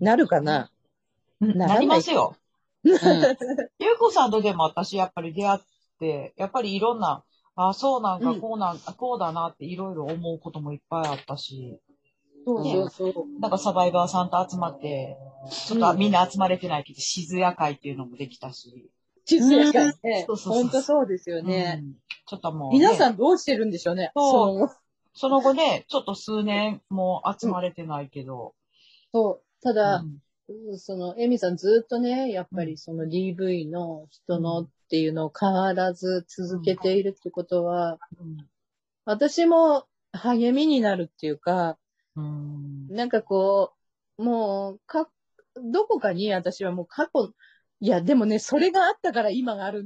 なるかな？ななりますよ。ゆうこさんとでも私やっぱり出会って、やっぱりいろんな、あ、そうなんか、うん。こうなん、あこうだなっていろいろ思うこともいっぱいあったし、そうそうそう。なんかサバイバーさんと集まって、ちょっとうん。みんな集まれてないけど、静屋会っていうのもできたし、地図やからね。そうそうそう。本当そうですよね。うん。ちょっともうね、皆さんどうしてるんでしょうね。そう。その後。ね、ちょっと数年もう集まれてないけど、そう。たうだ、ん。その、エミさんずっとね、やっぱりその DV の人のっていうのを変わらず続けているってことは、私も励みになるっていうか、うん。なんかこう、もう、か、どこかに私はもう過去、いや、でもね、それがあったから今がある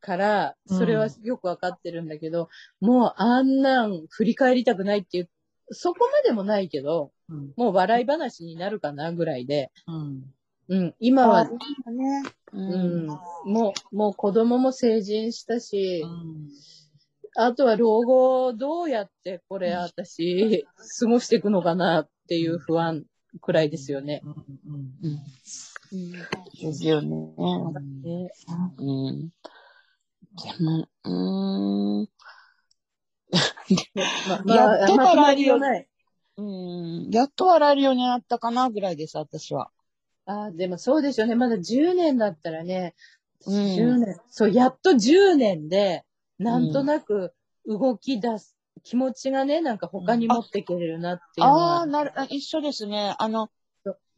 から、それはよくわかってるんだけど、もうあんなん振り返りたくないっていう、そこまでもないけど、うん。もう笑い話になるかなぐらいで、うん。うん、今は、ね。ううん、もう、もう子供も成人したし、うん。あとは老後をどうやってこれ私、過ごしていくのかなっていう不安くらいですよね。うん。うん。うんですよね。ねうん。でも、うーん。まやっと笑えるよ。うん。やっと笑えるようになったかなぐらいです、私は。ああ、でもそうでしょうね。まだ10年だったらね、うん10年。そう、やっと10年で、なんとなく動き出す、気持ちがね、なんか他に持っていけれるなっていうのは。ああ、なる、あ一緒ですね。あの、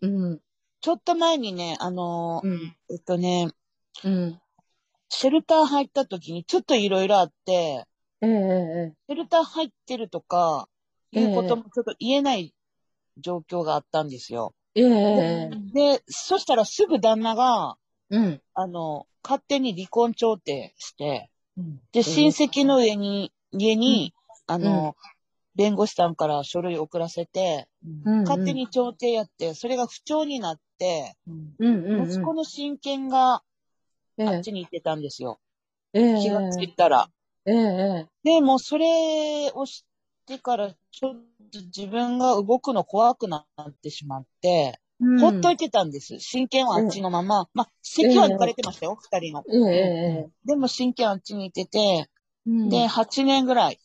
うん、ちょっと前にね、あの、うん、えっとね、うん。シェルター入った時にちょっといろいろあって、えええシェルター入ってるとか、いうこともちょっと言えない状況があったんですよ。ええ。ええで、そしたらすぐ旦那が、うん。あの、勝手に離婚調停して、うん。で、親戚の家に、家に、あの、うん。弁護士さんから書類送らせて、うん勝手に調停やって、それが不調になっ息子の親権がええあっちに行ってたんですよ。ええ気がついたら。えええで、もうそれをしてから、ちょっと自分が動くの怖くなってしまって、えほっといてたんです。親権はあっちのまま。まあ、席は抜かれてましたよ、二、人の。でも親権はあっちにいてて、うんで、8年ぐらい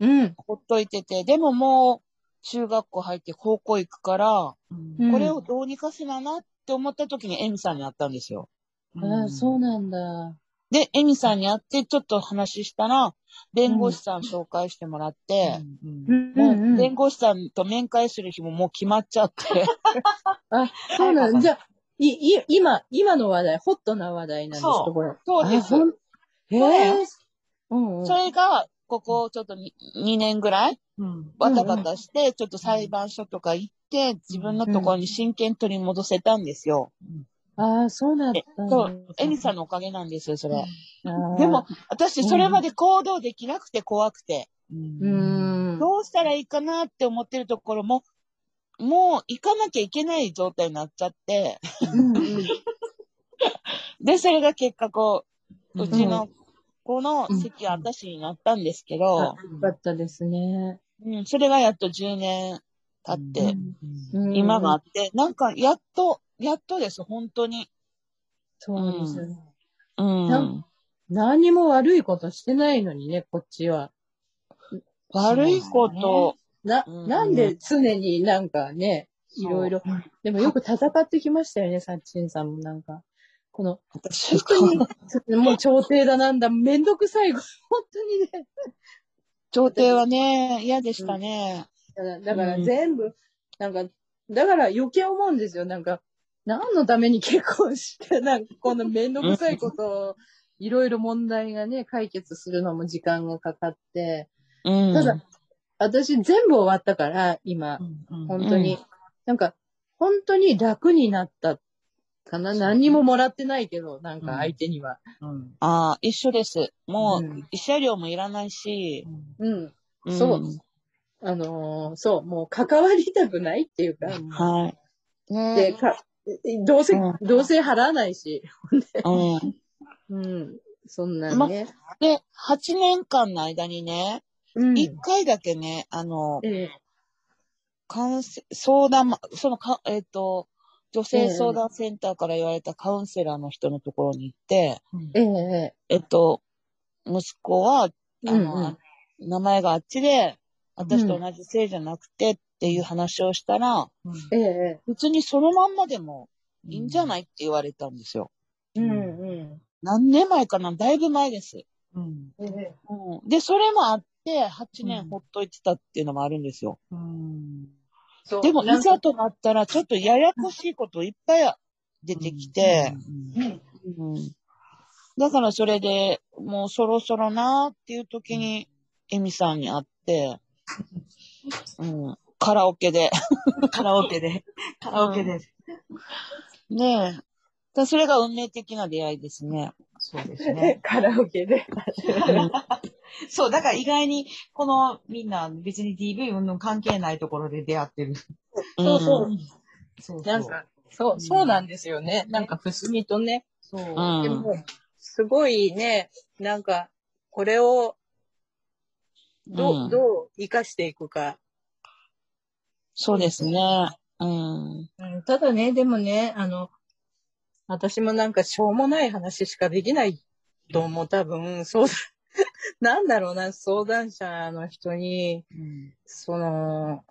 うん。ほっといてて、でももう中学校入って高校行くから、うんこれをどうにかせななって思った時にエミさんに会ったんですよ。ああ、そうなんだ。で、エミさんに会ってちょっと話したら、弁護士さん紹介してもらって、うん弁護士さんと面会する日ももう決まっちゃって、あ、そうなんだ。じゃあ、い、い、今、今の話題、ホットな話題なんですか、そうこれ。そうですえ。うんうん。それが、ここちょっと 2, 年ぐらいうんバタバタして、ちょっと裁判所とか行って、自分のところに親権取り戻せたんですよ。ああ、そうなんだ。そう、エミさんのおかげなんですよ、それ。でも、、私、それまで行動できなくて怖くて、うーん。どうしたらいいかなって思ってるところも、もう行かなきゃいけない状態になっちゃって、で、それが結果こう、うちの子の席は私になったんですけあど、よかったですね。うん、それがやっと10年経って、うん今があって、なんかやっと、やっとです、本当に。そうですよね。うん。なん何も悪いことしてないのにね、こっちは。悪いこと、な、うんなんで常になんかね、いろいろ。でもよく戦ってきましたよね、サッチンさんもなんか。この、私本当に、もう調停だなんだ、めんどくさい、本当にね。調停はね、嫌でしたね。だからだからうん全部、なんか、だから余計思うんですよ。なんか、何のために結婚して、なんかこのめんどくさいことを、いろいろ問題がね、解決するのも時間がかかって、うん。ただ、私全部終わったから、今、本当に、うんなんか、本当に楽になったかな。何にももらってないけど、なんか相手には。ああ、一緒です。もう、うん慰謝料もいらないし、うん。うんそう。あのーそう、もう関わりたくないっていうか、はい。ねで、か、どうせ、うんどうせ払わないし、うん。うん。そんなんね。で、8年間の間にね、うん1回だけね、あの、ええカウンセ、相談ま、そのか、えっ、と、女性相談センターから言われたカウンセラーの人のところに行って、えええっと、息子は、あうんの、うん名前があっちで、私と同じ姓じゃなくてっていう話をしたら、ええ別にそのまんまでもいいんじゃないって言われたんですよ。うんうん。何年前かな？だいぶ前です。うん。で、それもあって、8うん年ほっといてたっていうのもあるんですよ。うん。でも、ないざとなったら、ちょっとややこしいこといっぱい出てきて、うん、うんだからそれで、もうそろそろなーっていう時に、エミさんに会って、うん、カラオケで。カラオケで、カラオケで。ねえ。だそれが運命的な出会いですね。そうですね。カラオケで。そう、だから意外に、このみんな別に DV 云々関係ないところで出会ってる。そうそううんそうそう。なんか、そう、そうなんですよね。なんか、不思議とね。そう。うんでも、すごいね、なんか、これを、どう、うんどう生かしていくか。そうですね。うん。うんただね、でもね、あの、私もなんかしょうもない話しかできないと思う。多分、そう、なんだろうな、相談者の人に、うん。その、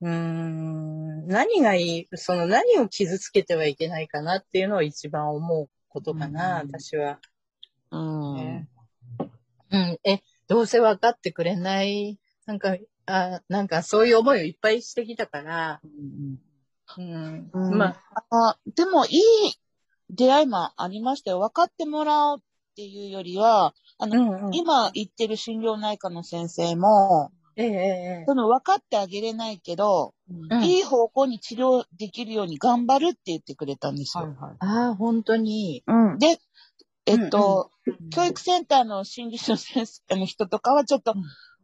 うーん、何がいい、その何を傷つけてはいけないかなっていうのを一番思うことかな、うん。私は。うん。ね。うん、え、どうせ分かってくれない、なんか、あなんかそういう思いをいっぱいしてきたから、うん、うん。まあ、あでも、いい出会いもありましたよ。分かってもらおうっていうよりは、あの、うんうん、今行ってる心療内科の先生も、ええええその分かってあげれないけど、うんいい方向に治療できるように頑張るって言ってくれたんですよ。はいはい。ああ、本当に。うん。で、えっと、うん教育センターの心理師の先生の人とかはちょっと、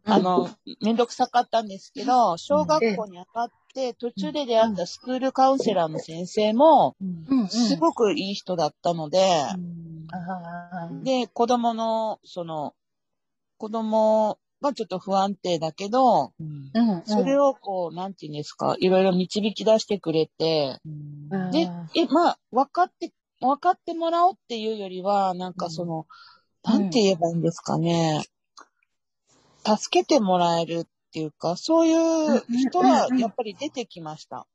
あの、めんどくさかったんですけど、小学校に上がって、途中で出会ったスクールカウンセラーの先生も。すごくいい人だったので、で、子供の、その、子供がちょっと不安定だけど、うん。それをこう、なんていうんですか、いろいろ導き出してくれて、うん。であ、え、まあ、分かって、分かってもらおうっていうよりは、なんかその、なんて言えばいいんですかね、助けてもらえるっていうか、そういう人はやっぱり出てきました。